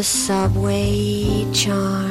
The subway charms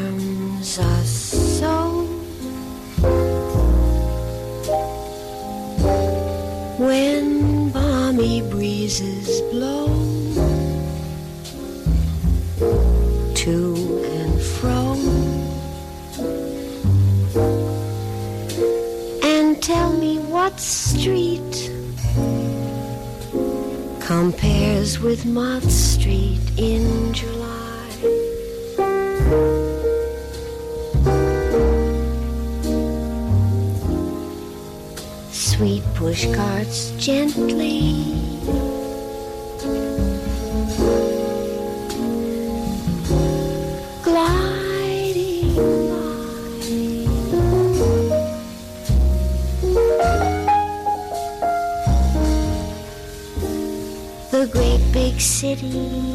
big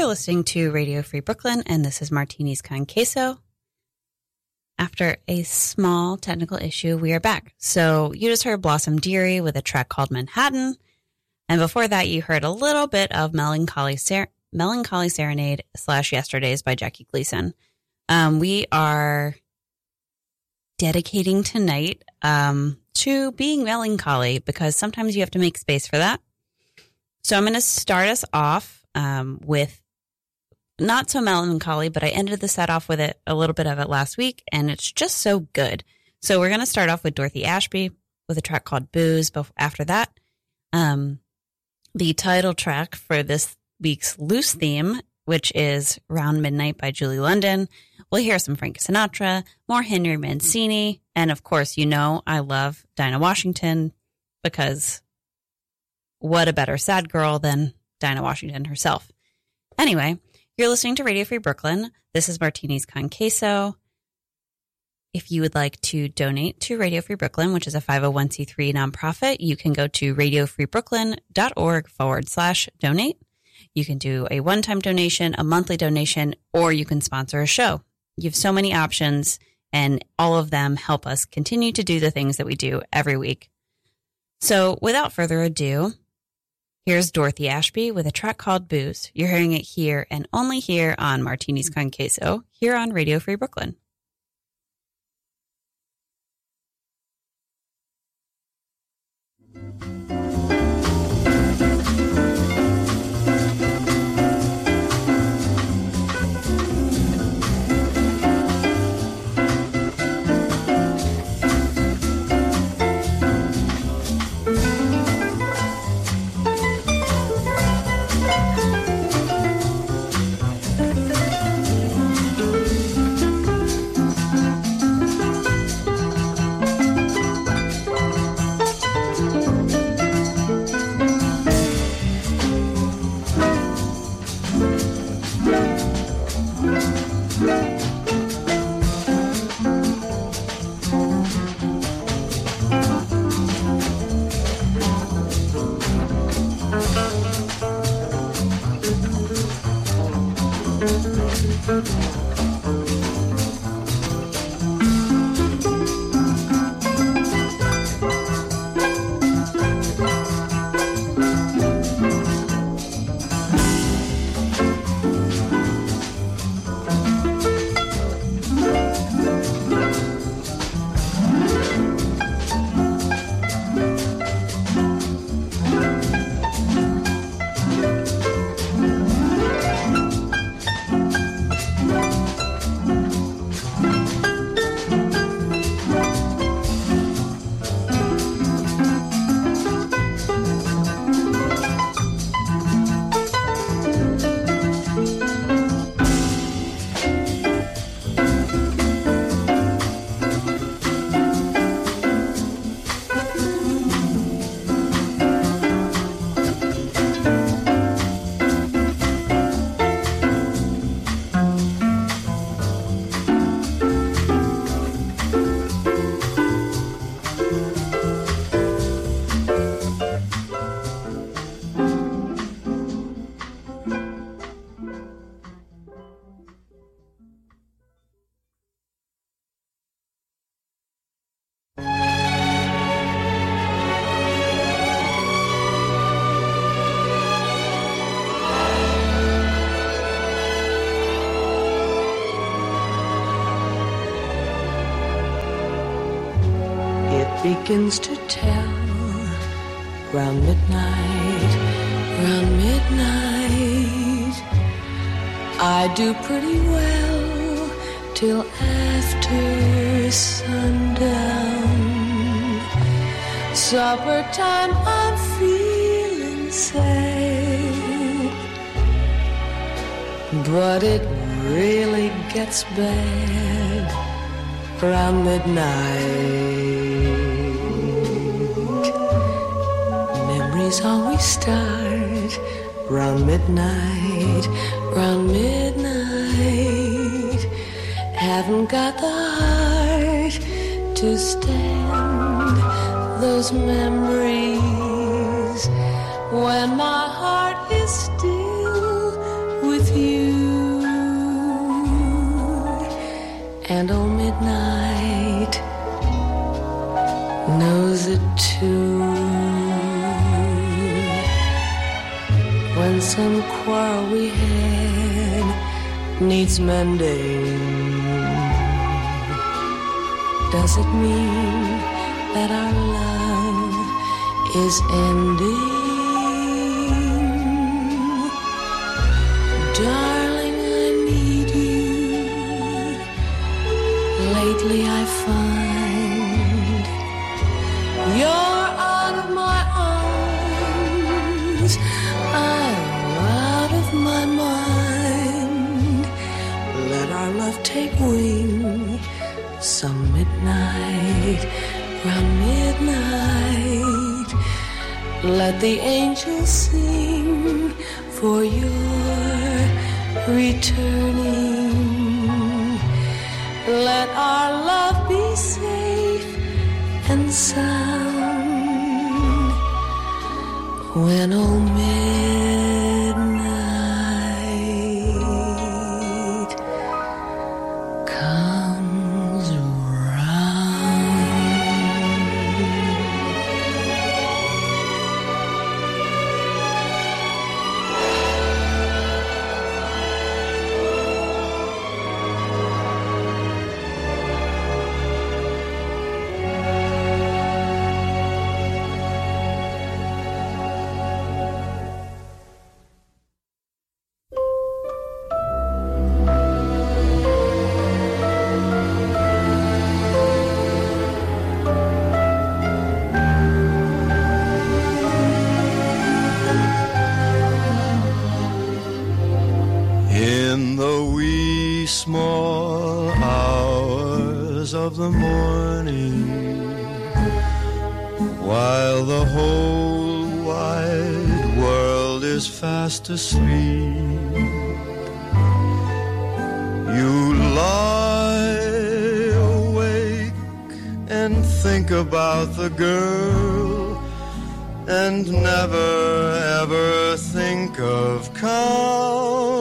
You're listening to Radio Free Brooklyn, and this is Martinis Con Queso. After a small technical issue, we are back. So you just heard Blossom Dearie with a track called Manhattan. And before that, you heard a little bit of Melancholy, Ser- Melancholy Serenade slash Yesterdays by Jackie Gleason. Um, we are dedicating tonight um, to being melancholy because sometimes you have to make space for that. So I'm going to start us off um, with not so melancholy, but I ended the set off with it a little bit of it last week, and it's just so good. So we're going to start off with Dorothy Ashby with a track called Booze. But after that, um, the title track for this week's loose theme, which is Round Midnight by Julie London. We'll hear some Frank Sinatra, more Henry Mancini, and of course, you know, I love Dinah Washington because what a better sad girl than Dinah Washington herself. Anyway, you're listening to Radio Free Brooklyn. This is Martinis Con Queso. If you would like to donate to Radio Free Brooklyn, which is a 501c3 nonprofit, you can go to radiofreebrooklyn.org forward slash donate. You can do a one time donation, a monthly donation, or you can sponsor a show. You have so many options, and all of them help us continue to do the things that we do every week. So, without further ado, here's Dorothy Ashby with a track called Booze. You're hearing it here and only here on Martinis Con Queso, here on Radio Free Brooklyn. Begins to tell round midnight, round midnight. I do pretty well till after sundown. Supper time, I'm feeling sad, but it really gets bad around midnight. Memories always start round midnight, round midnight. Haven't got the heart to stand those memories when my heart is still with you. And oh, midnight needs mending, does it mean that our love is ending? Let the angels sing for your returning. Let our love be safe and sound when old the morning, while the whole wide world is fast asleep, you lie awake and think about the girl and never ever think of counting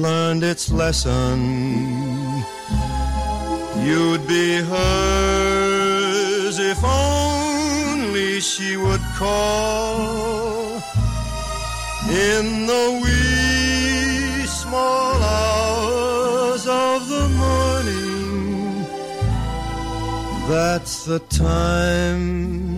learned its lesson you'd be hers if only she would call in the wee small hours of the morning. That's the time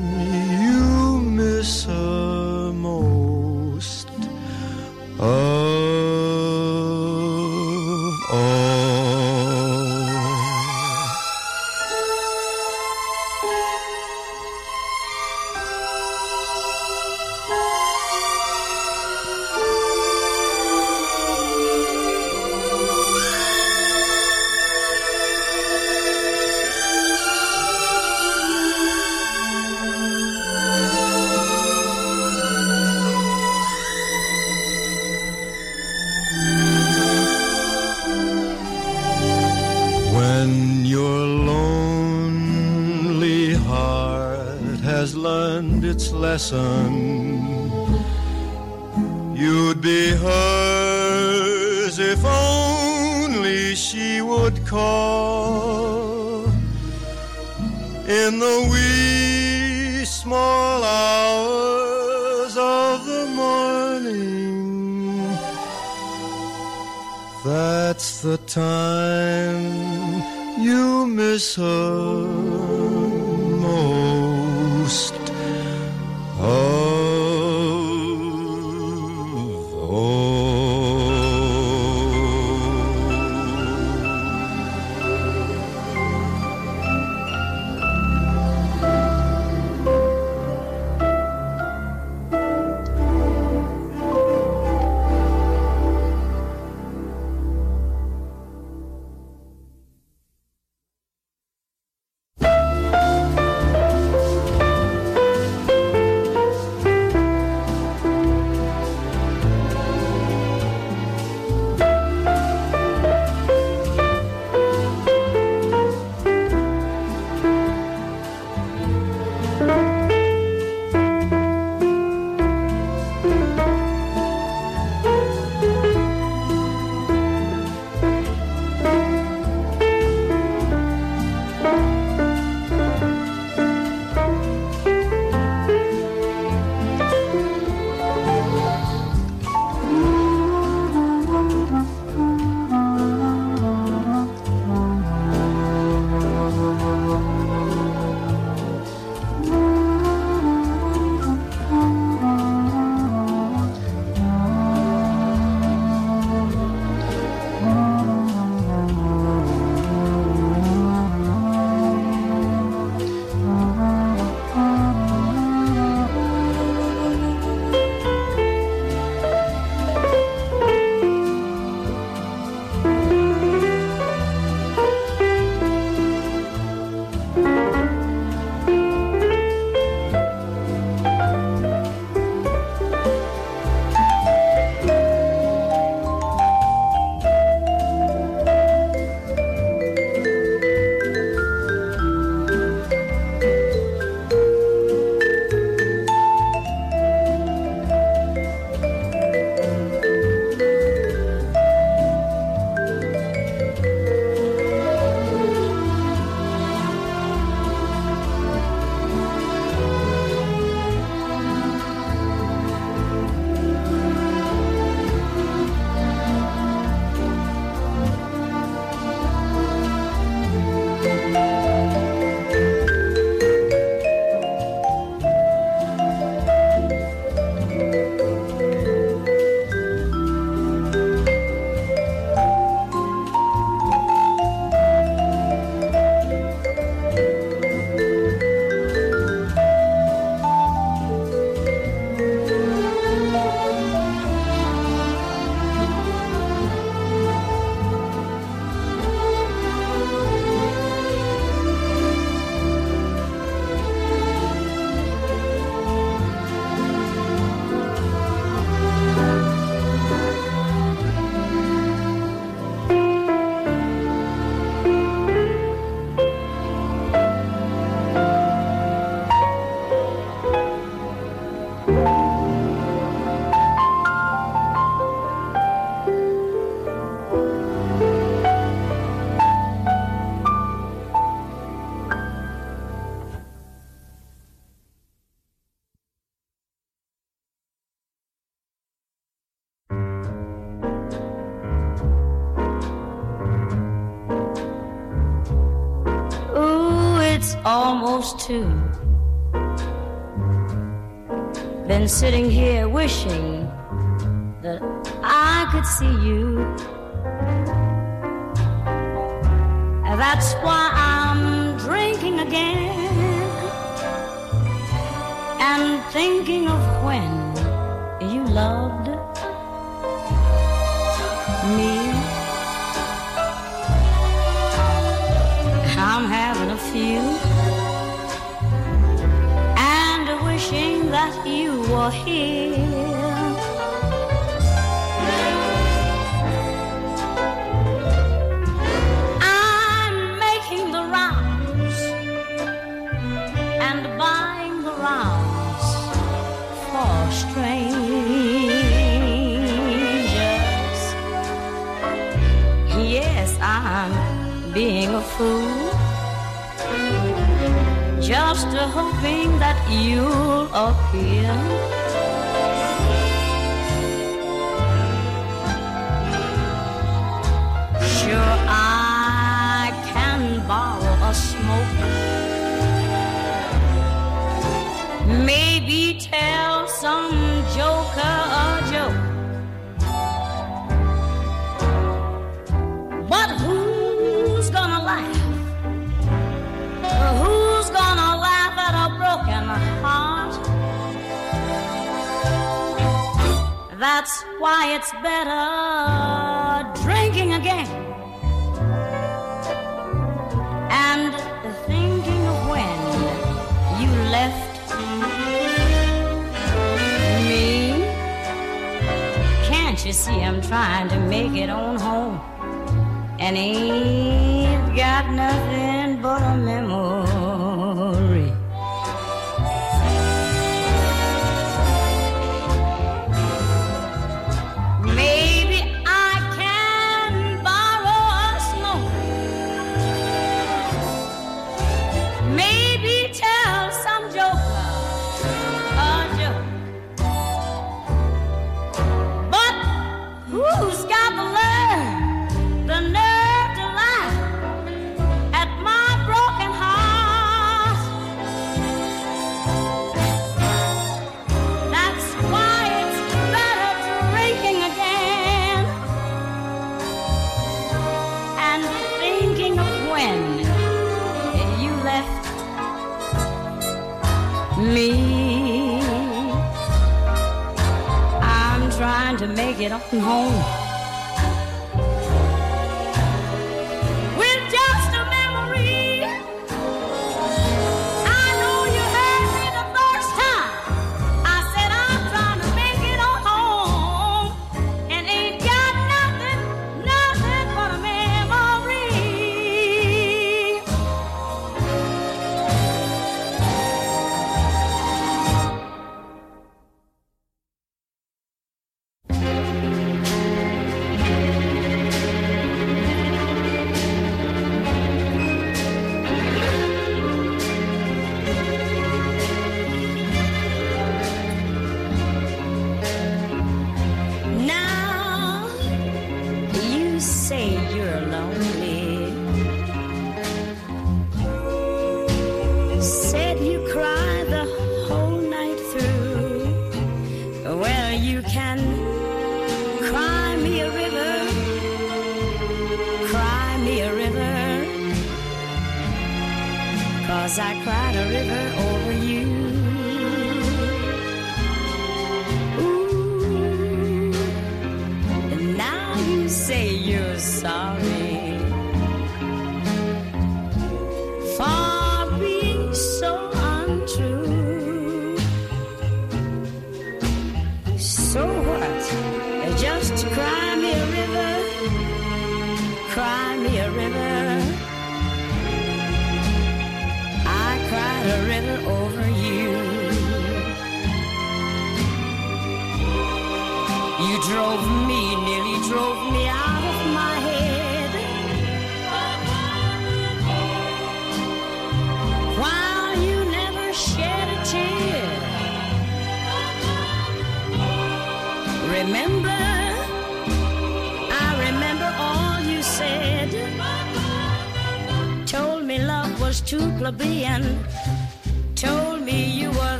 the time you miss her too. Been sitting here wishing that I could see you. And that's why I'm drinking again and thinking of when you loved you're here. I'm making the rounds and buying the rounds for strangers. Yes, I'm being a fool just hoping that you'll appear. That's why it's better drinking again and thinking of when you left me. Can't you see I'm trying to make it on home and ain't got nothing but a memory? đó. Không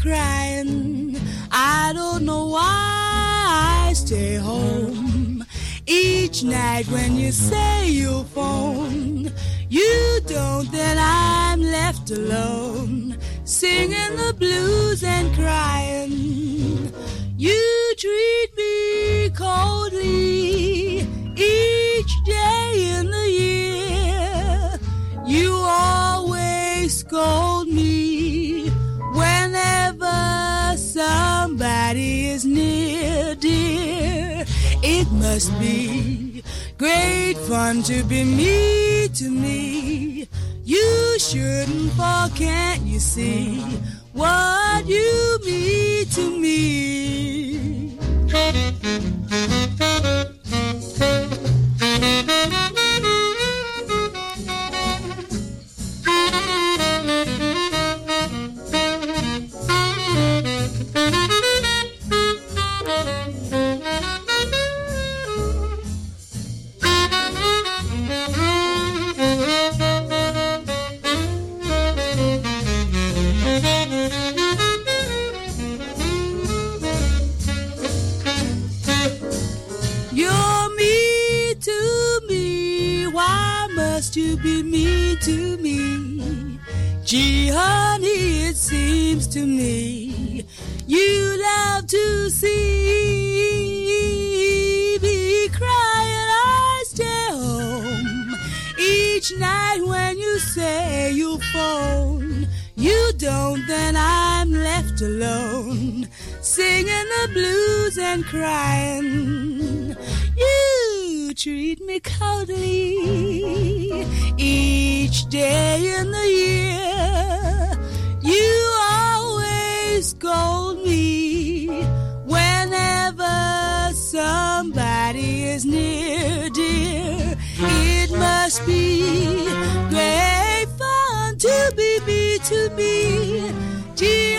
crying. I don't know why I stay home each night when you say you'll phone. You don't, then I'm left alone, singing the blues and crying. You treat me coldly each day in the year. You always scold me somebody is near, dear. It must be great fun to be me to me. You shouldn't fall, can't you see what you mean to me? To me? Gee, honey, it seems to me you love to see me crying. I stay home each night when you say you'll phone. You don't, then I'm left alone, singing the blues and crying. Treat me coldly each day in the year. You always scold me whenever somebody is near, dear. It must be great fun to be me to me. Gee,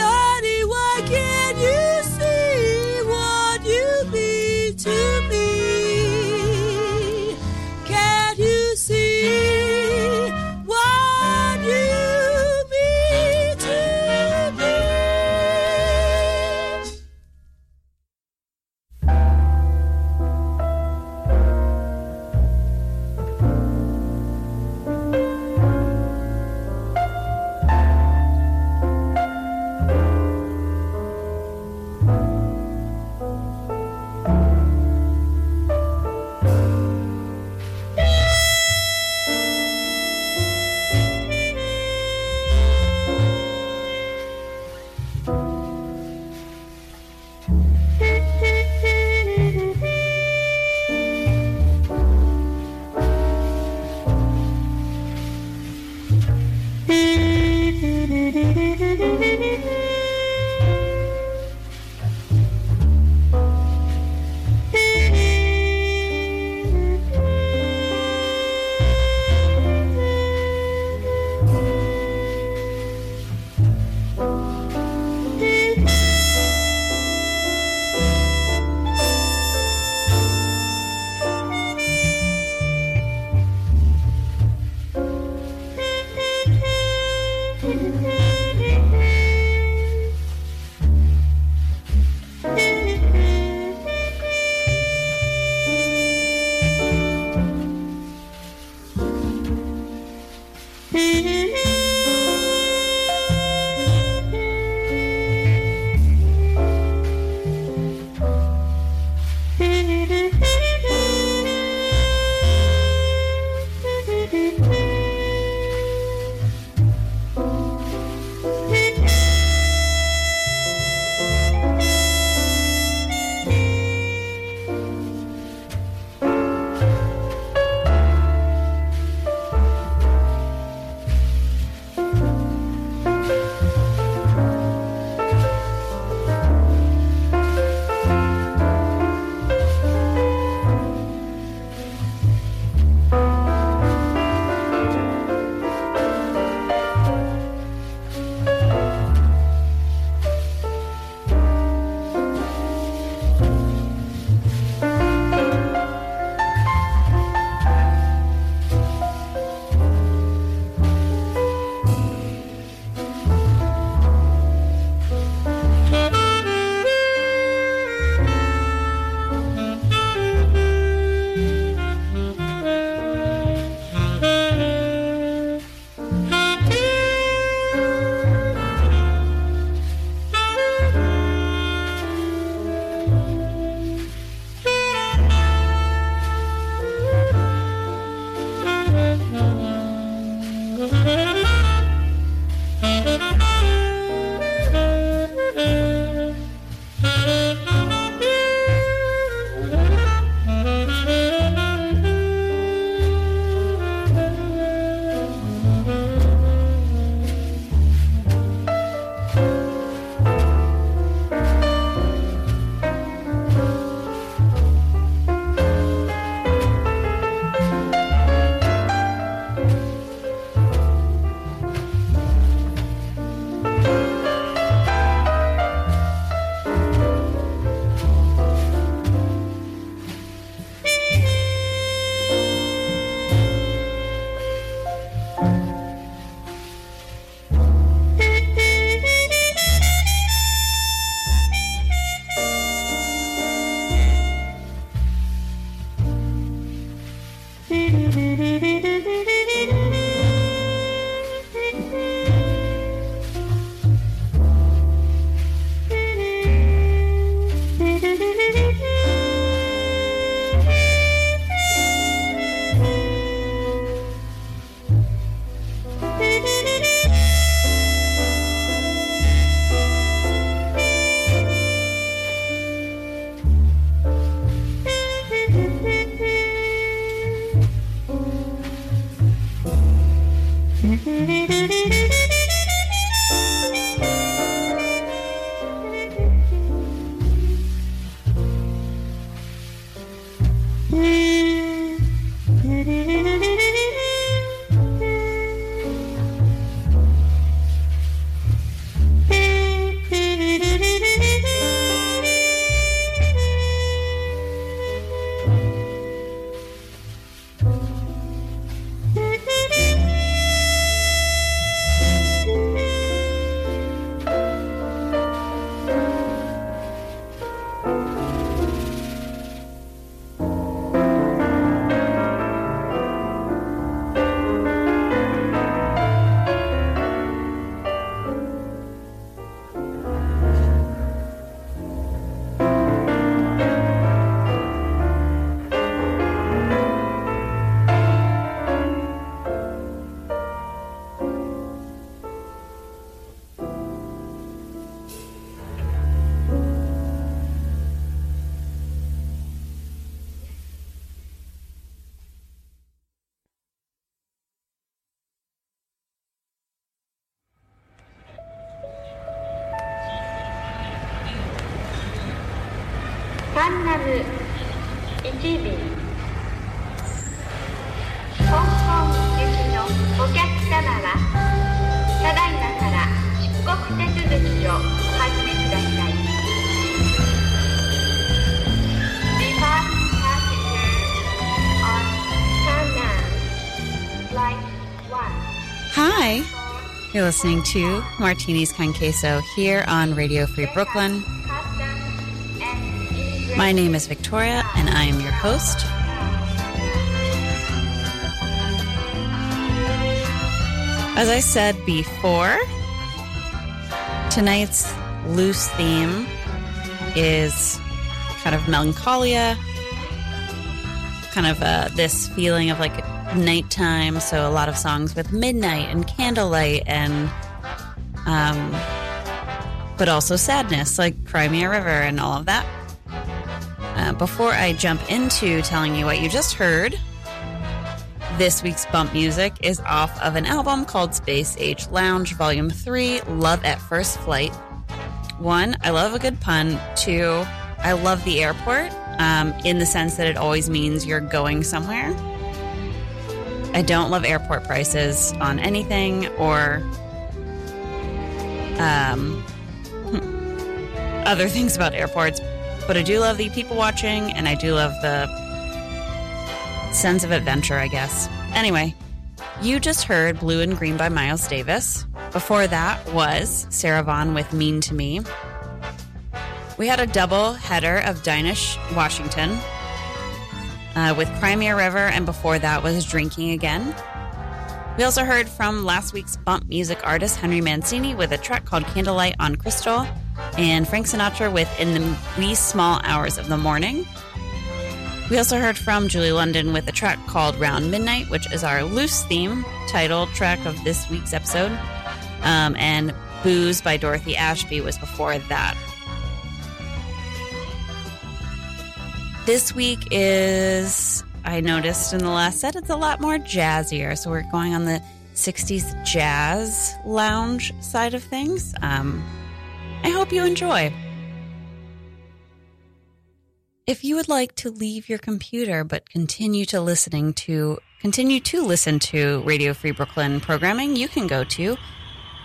You're listening to Martinis Con Queso here on Radio Free Brooklyn. My name is Victoria, and I am your host. As I said before, tonight's loose theme is kind of melancholia, kind of uh, this feeling of like nighttime. So a lot of songs with midnight and candlelight and, um, but also sadness like Cry Me a River and all of that. Uh, before I jump into telling you what you just heard, this week's bump music is off of an album called Space Age Lounge Volume 3 Love at First Flight. One, I love a good pun. Two, I love the airport um, in the sense that it always means you're going somewhere. I don't love airport prices on anything or um, other things about airports, but I do love the people watching and I do love the sense of adventure, I guess. Anyway, you just heard Blue in Green by Miles Davis. Before that was Sarah Vaughan with Mean to Me. We had a double header of Dinah Washington uh, with Cry Me a River, and before that was Drinking Again. We also heard from last week's bump music artist Henry Mancini with a track called Candlelight on Crystal, and Frank Sinatra with In the Wee Small Hours of the Morning. We also heard from Julie London with a track called Round Midnight, which is our loose theme title track of this week's episode. Um, and Booze by Dorothy Ashby was before that. This week is, I noticed in the last set, it's a lot more jazzier. So we're going on the 60s jazz lounge side of things. Um, I hope you enjoy. If you would like to leave your computer but continue to listening to continue to listen to Radio Free Brooklyn programming, you can go to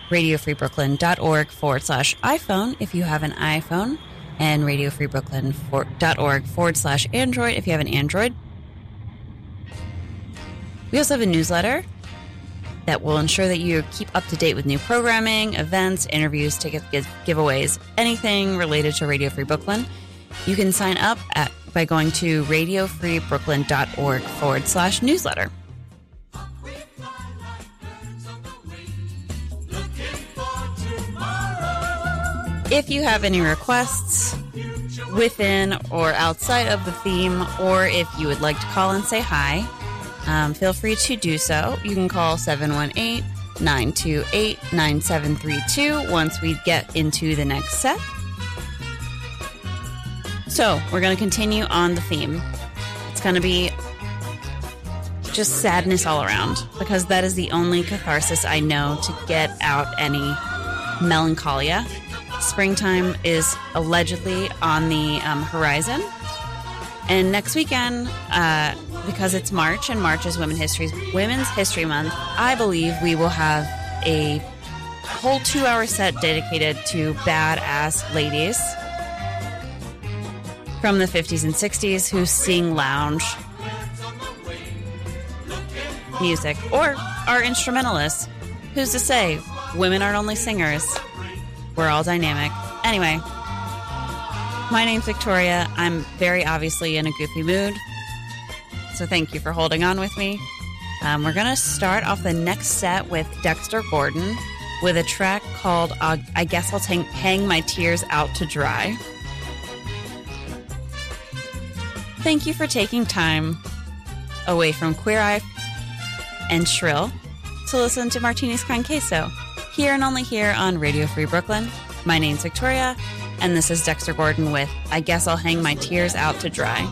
radiofreebrooklyn.org forward slash iPhone if you have an iPhone and radiofreebrooklyn.org forward slash Android if you have an Android. We also have a newsletter that will ensure that you keep up to date with new programming, events, interviews, tickets, giveaways, anything related to Radio Free Brooklyn. You can sign up at by going to radiofreebrooklyn.org forward slash newsletter. If you have any requests within or outside of the theme, or if you would like to call and say hi, um, feel free to do so. You can call 718 928 9732 once we get into the next set. So, we're going to continue on the theme. It's going to be just sadness all around because that is the only catharsis I know to get out any melancholia. Springtime is allegedly on the um, horizon. And next weekend, uh, because it's March and March is Women's History Women's History Month, I believe we will have a whole two-hour set dedicated to badass ladies from the 50s and 60s who sing lounge music or are instrumentalists. Who's to say women aren't only singers? We're all dynamic. Anyway, my name's Victoria. I'm very obviously in a goofy mood. So thank you for holding on with me. Um, we're going to start off the next set with Dexter Gordon with a track called uh, I Guess I'll T- Hang My Tears Out to Dry. Thank you for taking time away from Queer Eye and Shrill to listen to Martinis Con Queso here and only here on Radio Free Brooklyn. My name's Victoria, and this is Dexter Gordon with I Guess I'll Hang My Tears Out to Dry.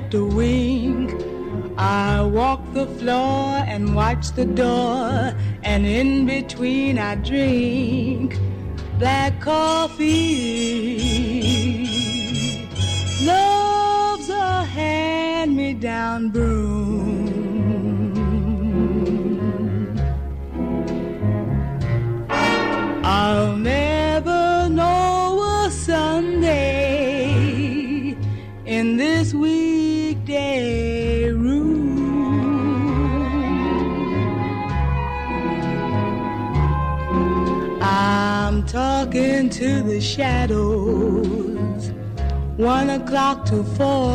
had to wink. I walk the floor and watch the door, and in between I drink black coffee. one o'clock to four.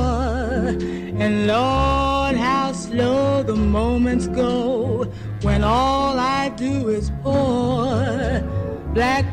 And Lord, how slow the moments go when all I do is pour black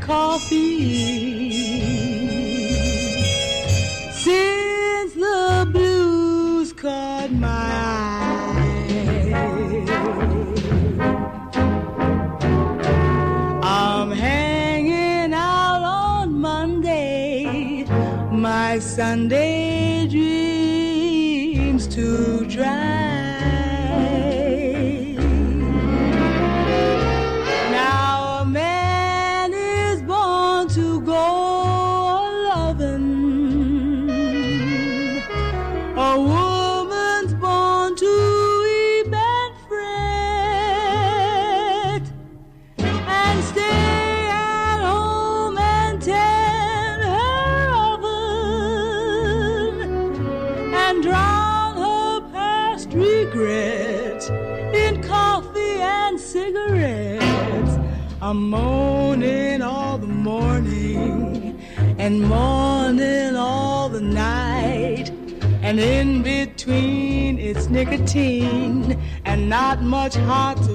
much hotter.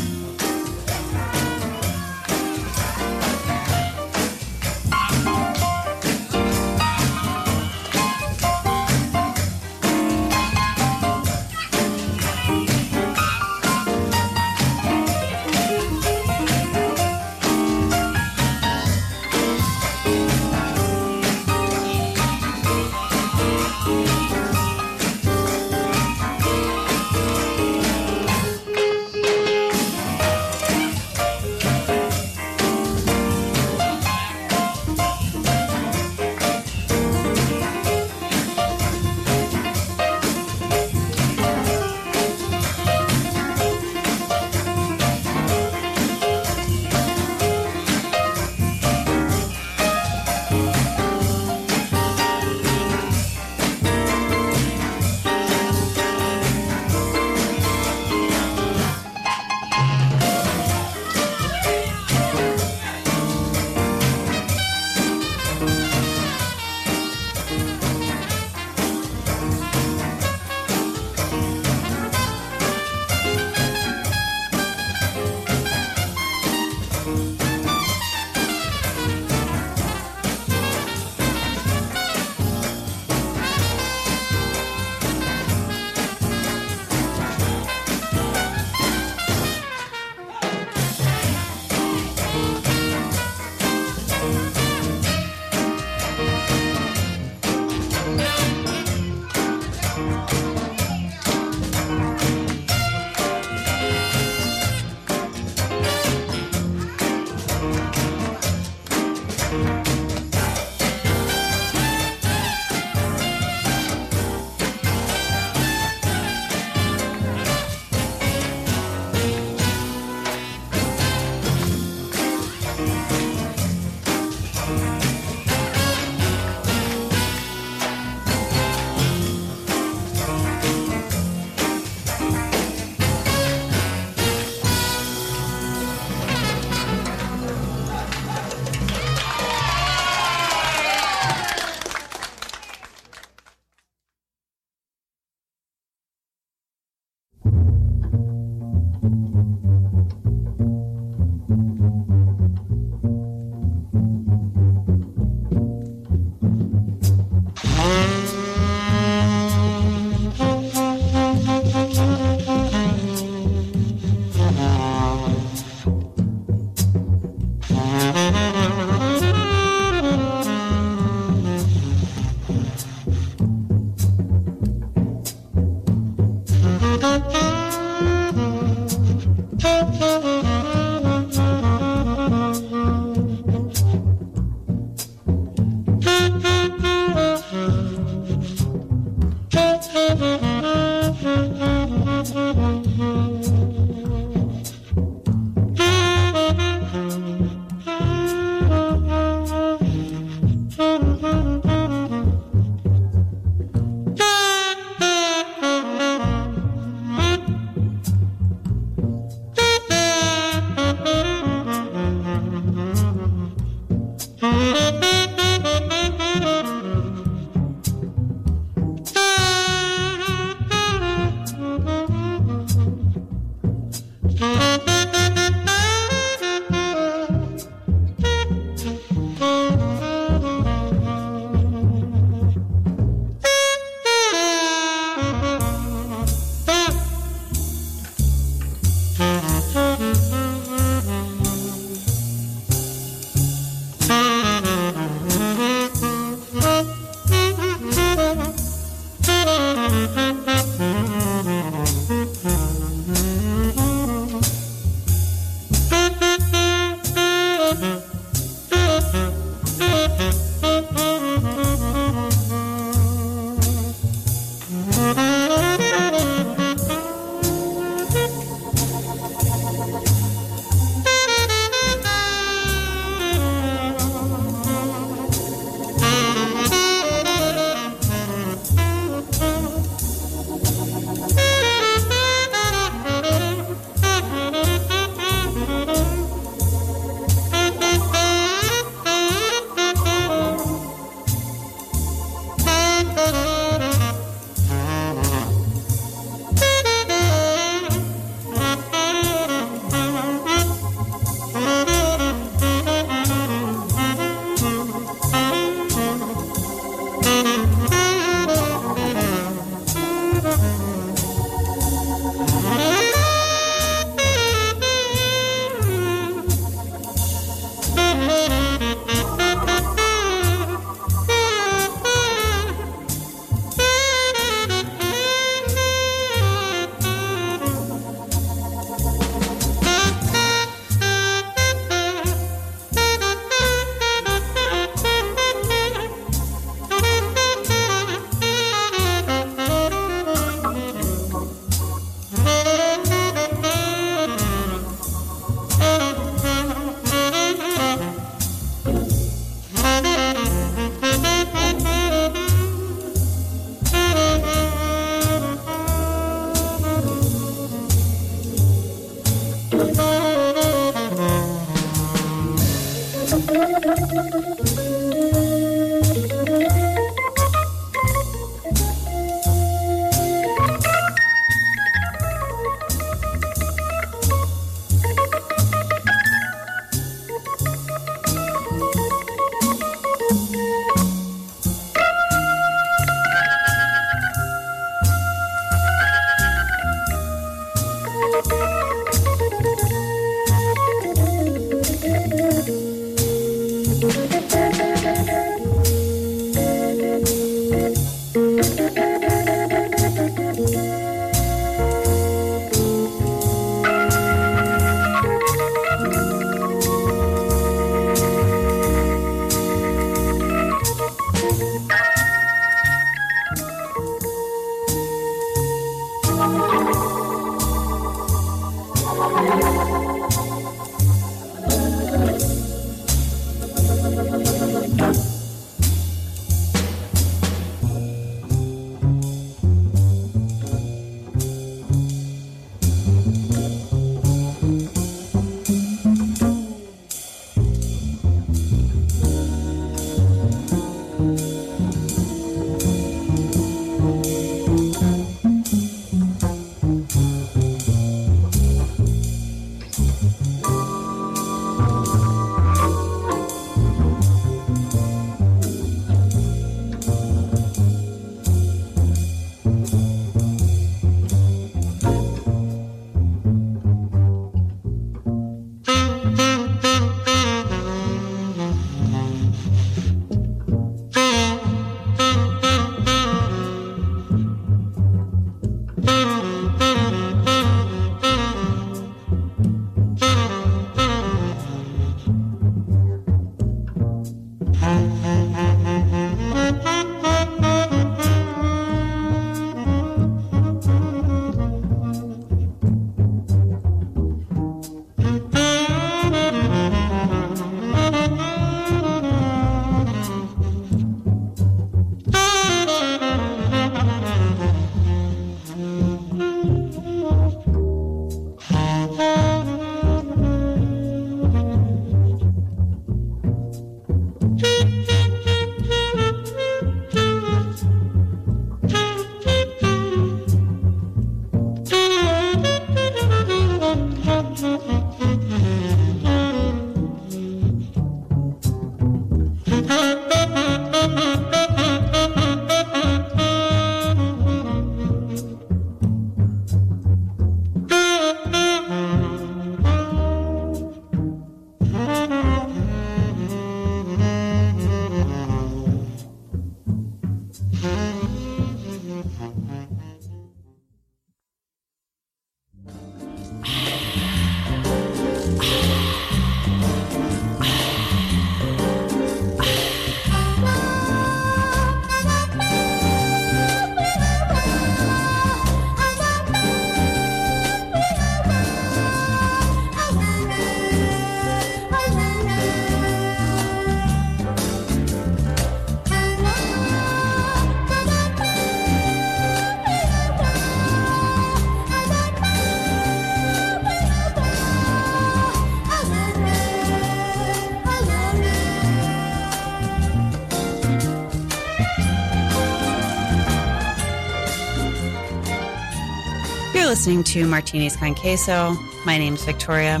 Listening to Martinis Con Queso. My name's Victoria.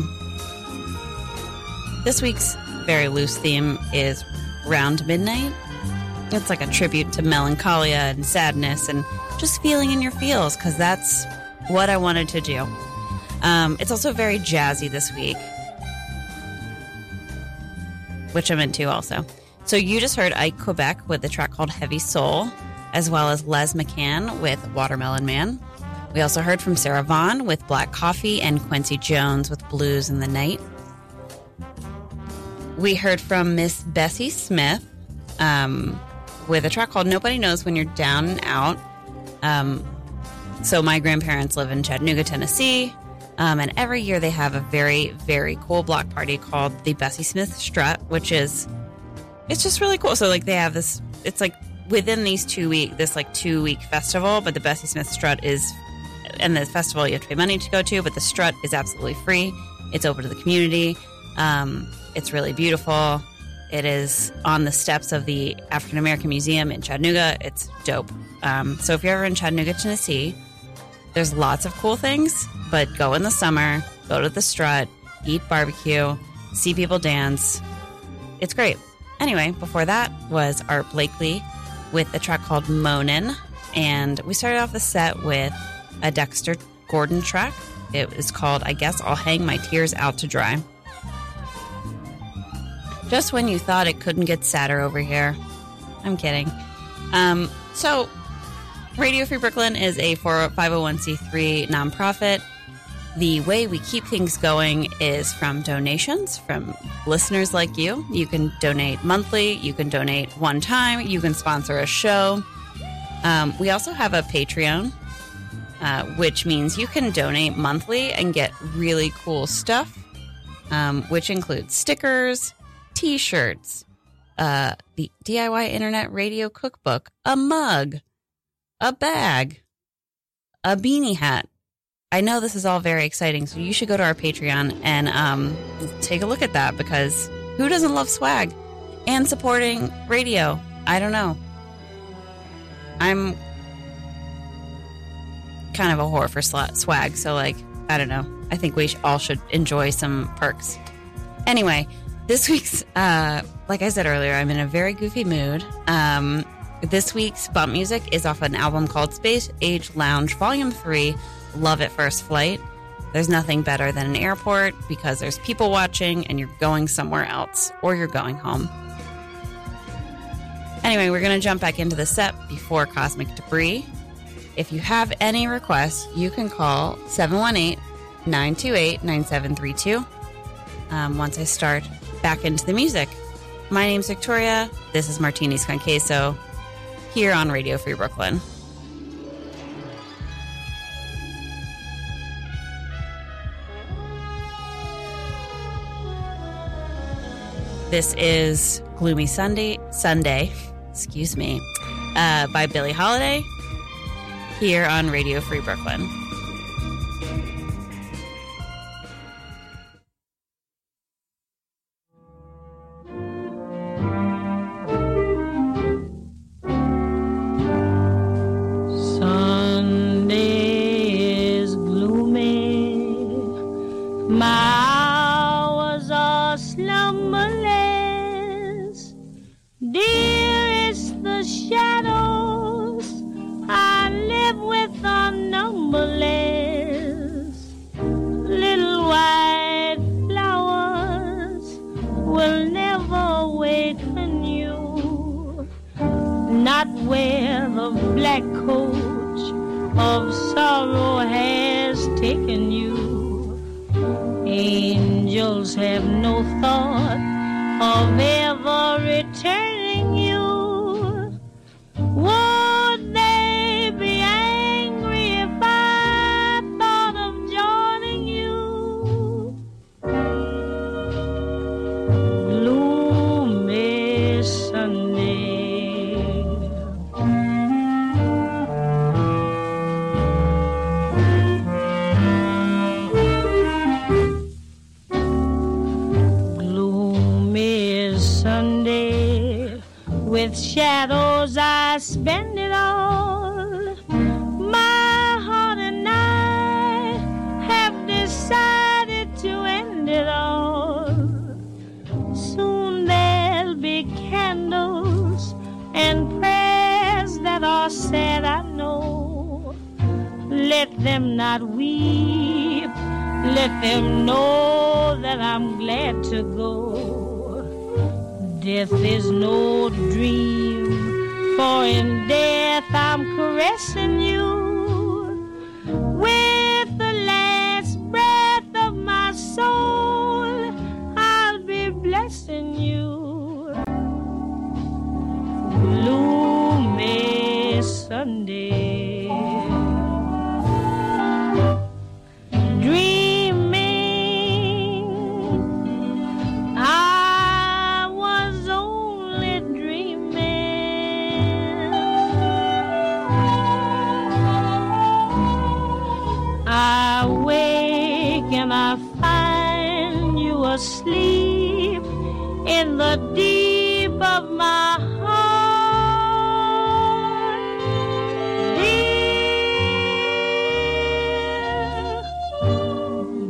This week's very loose theme is Round Midnight. It's like a tribute to melancholia and sadness and just feeling in your feels because that's what I wanted to do. Um, it's also very jazzy this week, which I'm into also. So you just heard Ike Quebec with the track called Heavy Soul, as well as Les McCann with Watermelon Man. We also heard from Sarah Vaughn with Black Coffee and Quincy Jones with Blues in the Night. We heard from Miss Bessie Smith um, with a track called Nobody Knows When You're Down and Out. Um, so, my grandparents live in Chattanooga, Tennessee. Um, and every year they have a very, very cool block party called the Bessie Smith Strut, which is, it's just really cool. So, like, they have this, it's like within these two week, this like two week festival, but the Bessie Smith Strut is, and the festival you have to pay money to go to, but the Strut is absolutely free. It's open to the community. Um, it's really beautiful. It is on the steps of the African American Museum in Chattanooga. It's dope. Um, so if you're ever in Chattanooga, Tennessee, there's lots of cool things, but go in the summer, go to the strut, eat barbecue, see people dance. It's great. Anyway, before that was Art Blakely with a track called Moanin'. And we started off the set with a Dexter Gordon track. It is called, I guess, I'll Hang My Tears Out to Dry. Just when you thought it couldn't get sadder over here. I'm kidding. Um, so, Radio Free Brooklyn is a 501c3 nonprofit. The way we keep things going is from donations from listeners like you. You can donate monthly, you can donate one time, you can sponsor a show. Um, we also have a Patreon, uh, which means you can donate monthly and get really cool stuff, um, which includes stickers, t shirts, uh, the DIY Internet Radio Cookbook, a mug, a bag, a beanie hat. I know this is all very exciting, so you should go to our Patreon and um, take a look at that because who doesn't love swag and supporting radio? I don't know. I'm kind of a whore for swag, so like I don't know. I think we all should enjoy some perks. Anyway, this week's, uh, like I said earlier, I'm in a very goofy mood. Um, this week's bump music is off an album called Space Age Lounge Volume 3 Love at First Flight. There's nothing better than an airport because there's people watching and you're going somewhere else or you're going home. Anyway, we're going to jump back into the set before Cosmic Debris. If you have any requests, you can call 718 928 9732 um, once I start back into the music. My name's Victoria. This is Martinis con Queso here on Radio Free Brooklyn. This is Gloomy Sunday, Sunday, excuse me, uh, by Billie Holiday here on Radio Free Brooklyn. in the deep of my heart. Dear,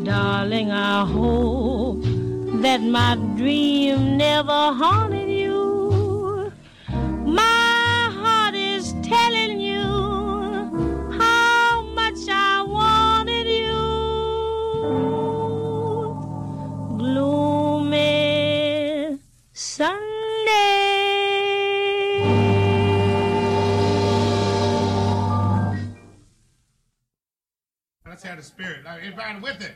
darling, I hope that my dream never haunts. in line with it.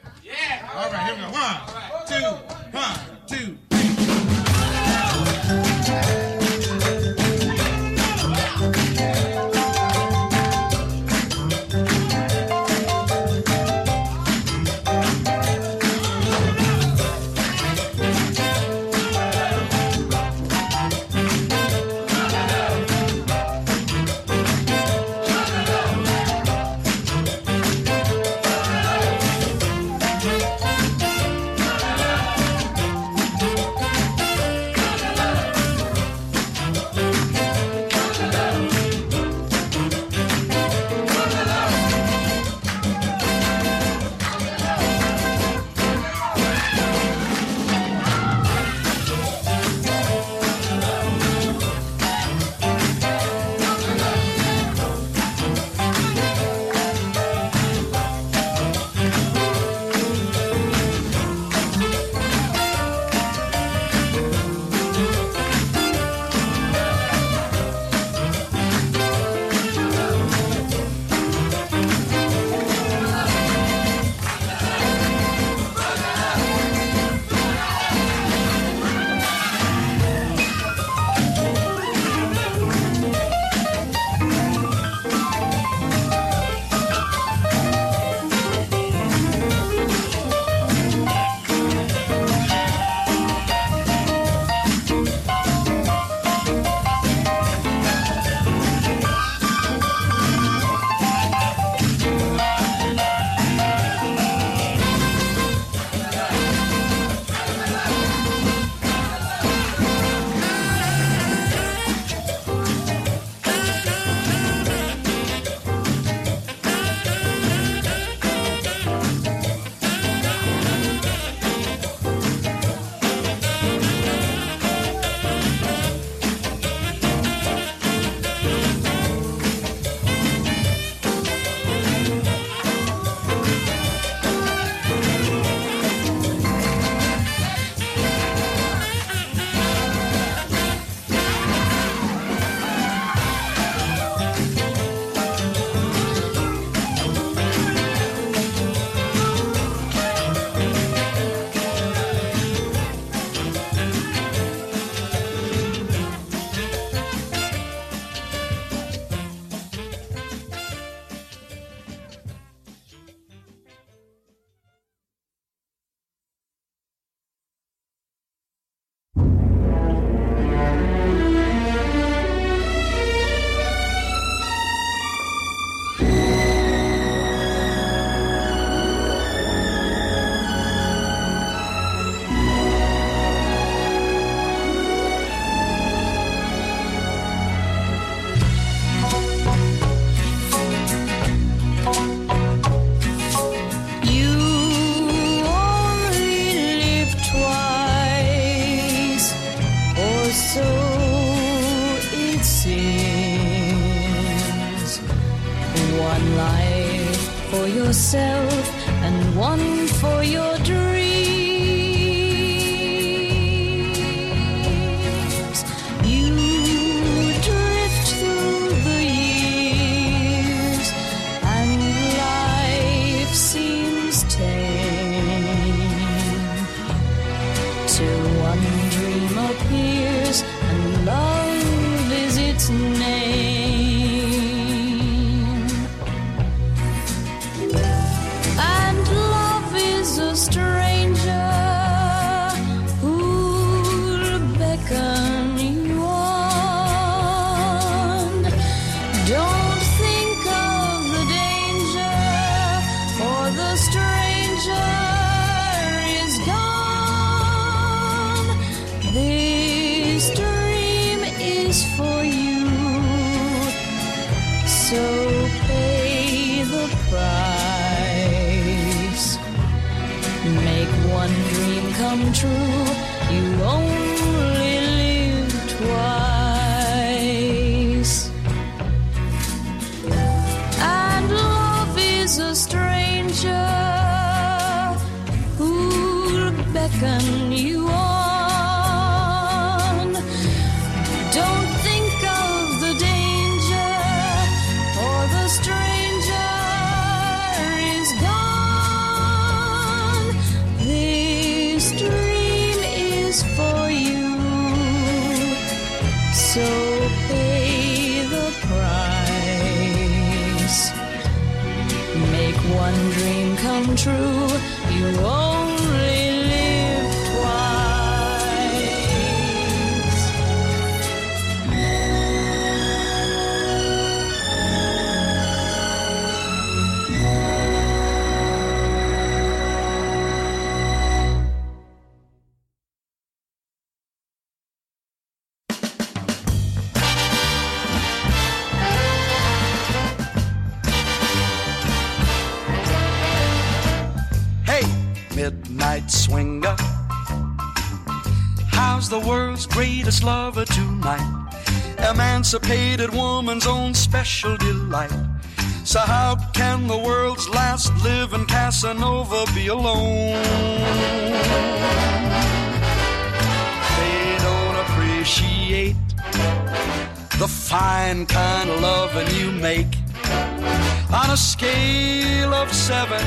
Greatest lover tonight? Emancipated woman's own special delight. So how can the world's last living Casanova be alone? They don't appreciate the fine kind of loving you make. On a scale of seven,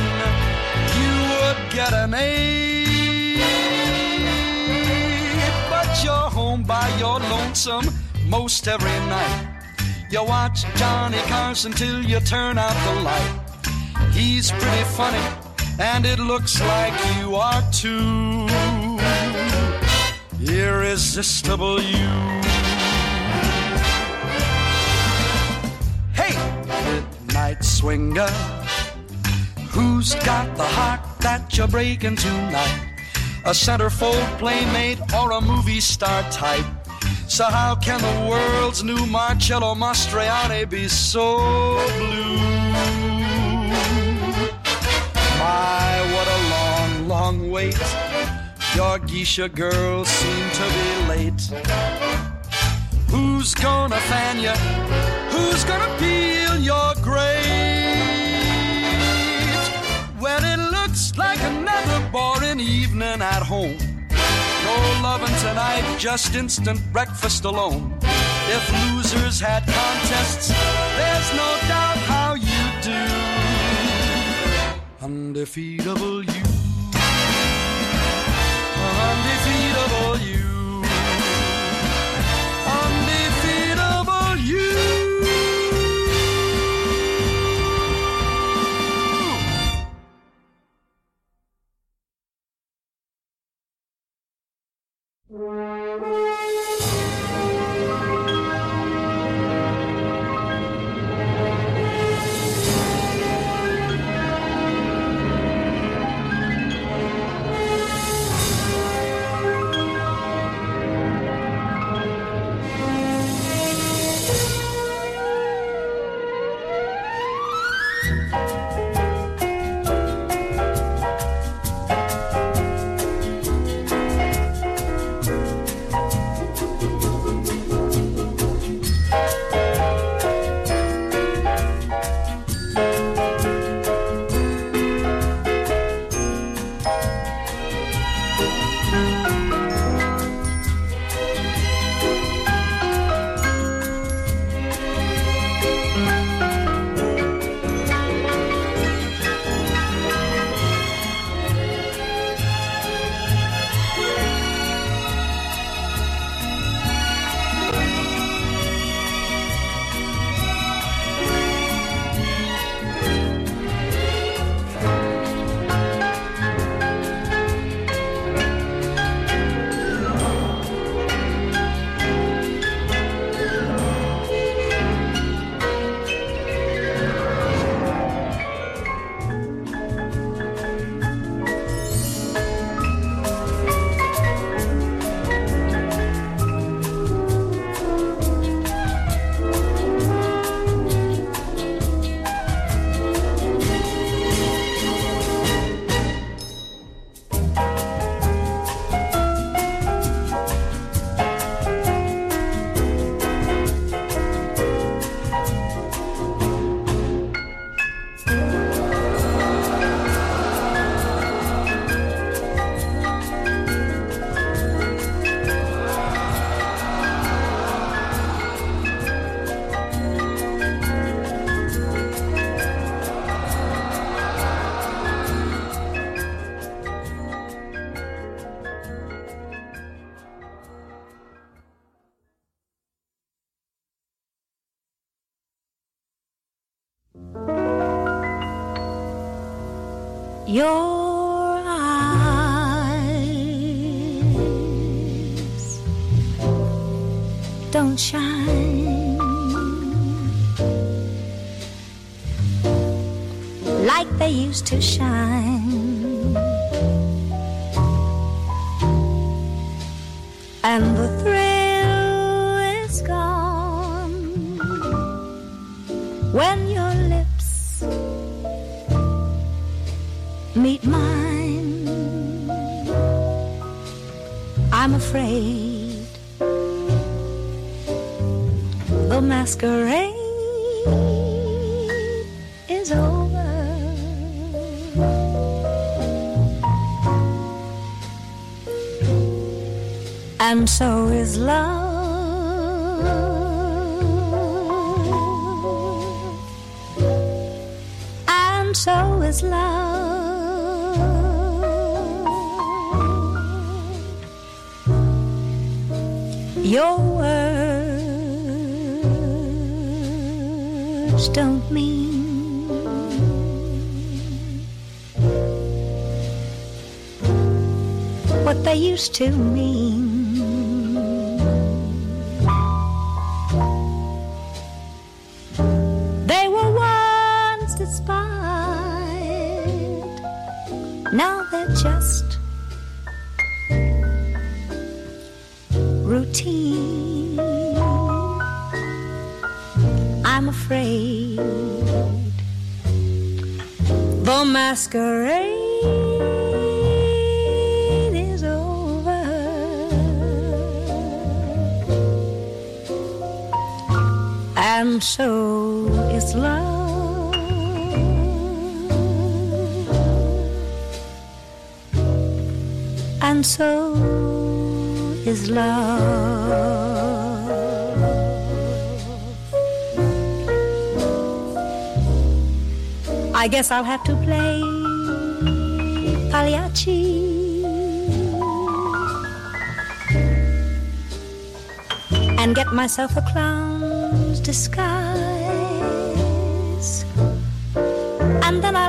you would get an eight. You're home by your lonesome most every night. You watch Johnny Carson till you turn out the light. He's pretty funny, and it looks like you are too. Irresistible you. Hey, midnight swinger. Who's got the heart that you're breaking tonight? A centerfold playmate or a movie star type? So how can the world's new Marcello Mastroianni be so blue? My, what a long, long wait. Your geisha girls seem to be late. Who's gonna fan you? Who's gonna peel your grapes? Well, it looks like another boring evening at home. No loving tonight, just instant breakfast alone. If losers had contests, there's no doubt how you do. Undefeatable you. And so is love. And so is love. Your words don't mean what they used to mean. Is love. I guess I'll have to play Pagliacci. And get myself a clown's disguise. And then I'll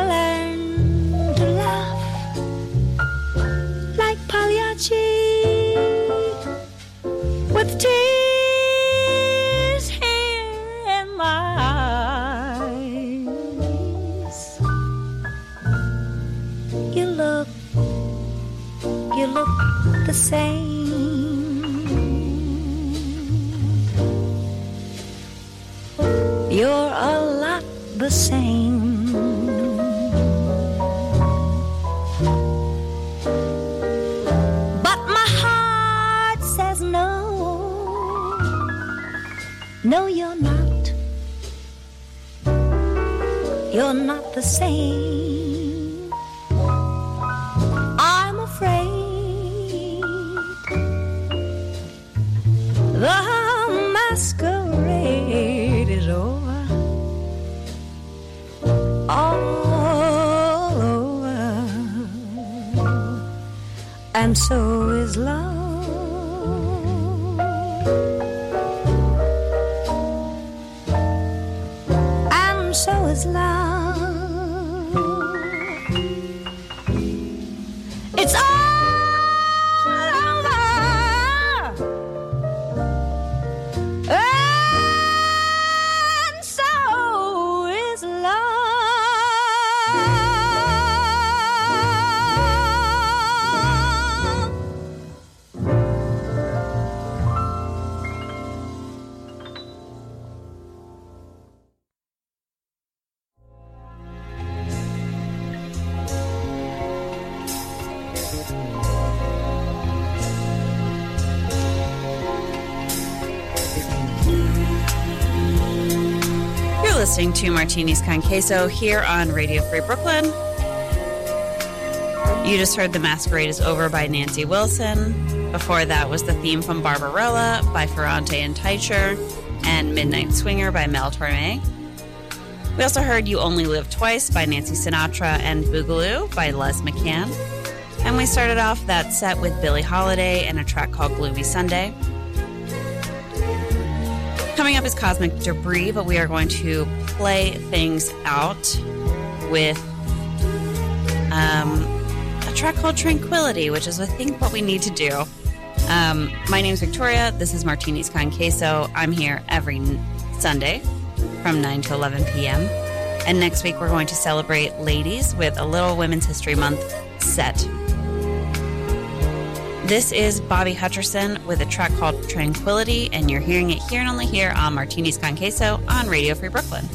listening to Martinis con Queso here on Radio Free Brooklyn. You just heard The Masquerade is Over by Nancy Wilson. Before that was the theme from Barbarella by Ferrante and Teicher and Midnight Swinger by Mel Torme. We also heard You Only Live Twice by Nancy Sinatra and Boogaloo by Les McCann. And we started off that set with Billie Holiday and a track called Gloomy Sunday. Coming up is Cosmic Debris, but we are going to play things out with um, a track called Tranquility, which is, I think, what we need to do. Um, my is Victoria. This is Martinis Con Queso. I'm here every Sunday from 9 to 11 p.m. And next week, we're going to celebrate ladies with a little Women's History Month set. This is Bobby Hutcherson with a track called Tranquility, and you're hearing it here and only here on Martinis Con Queso on Radio Free Brooklyn.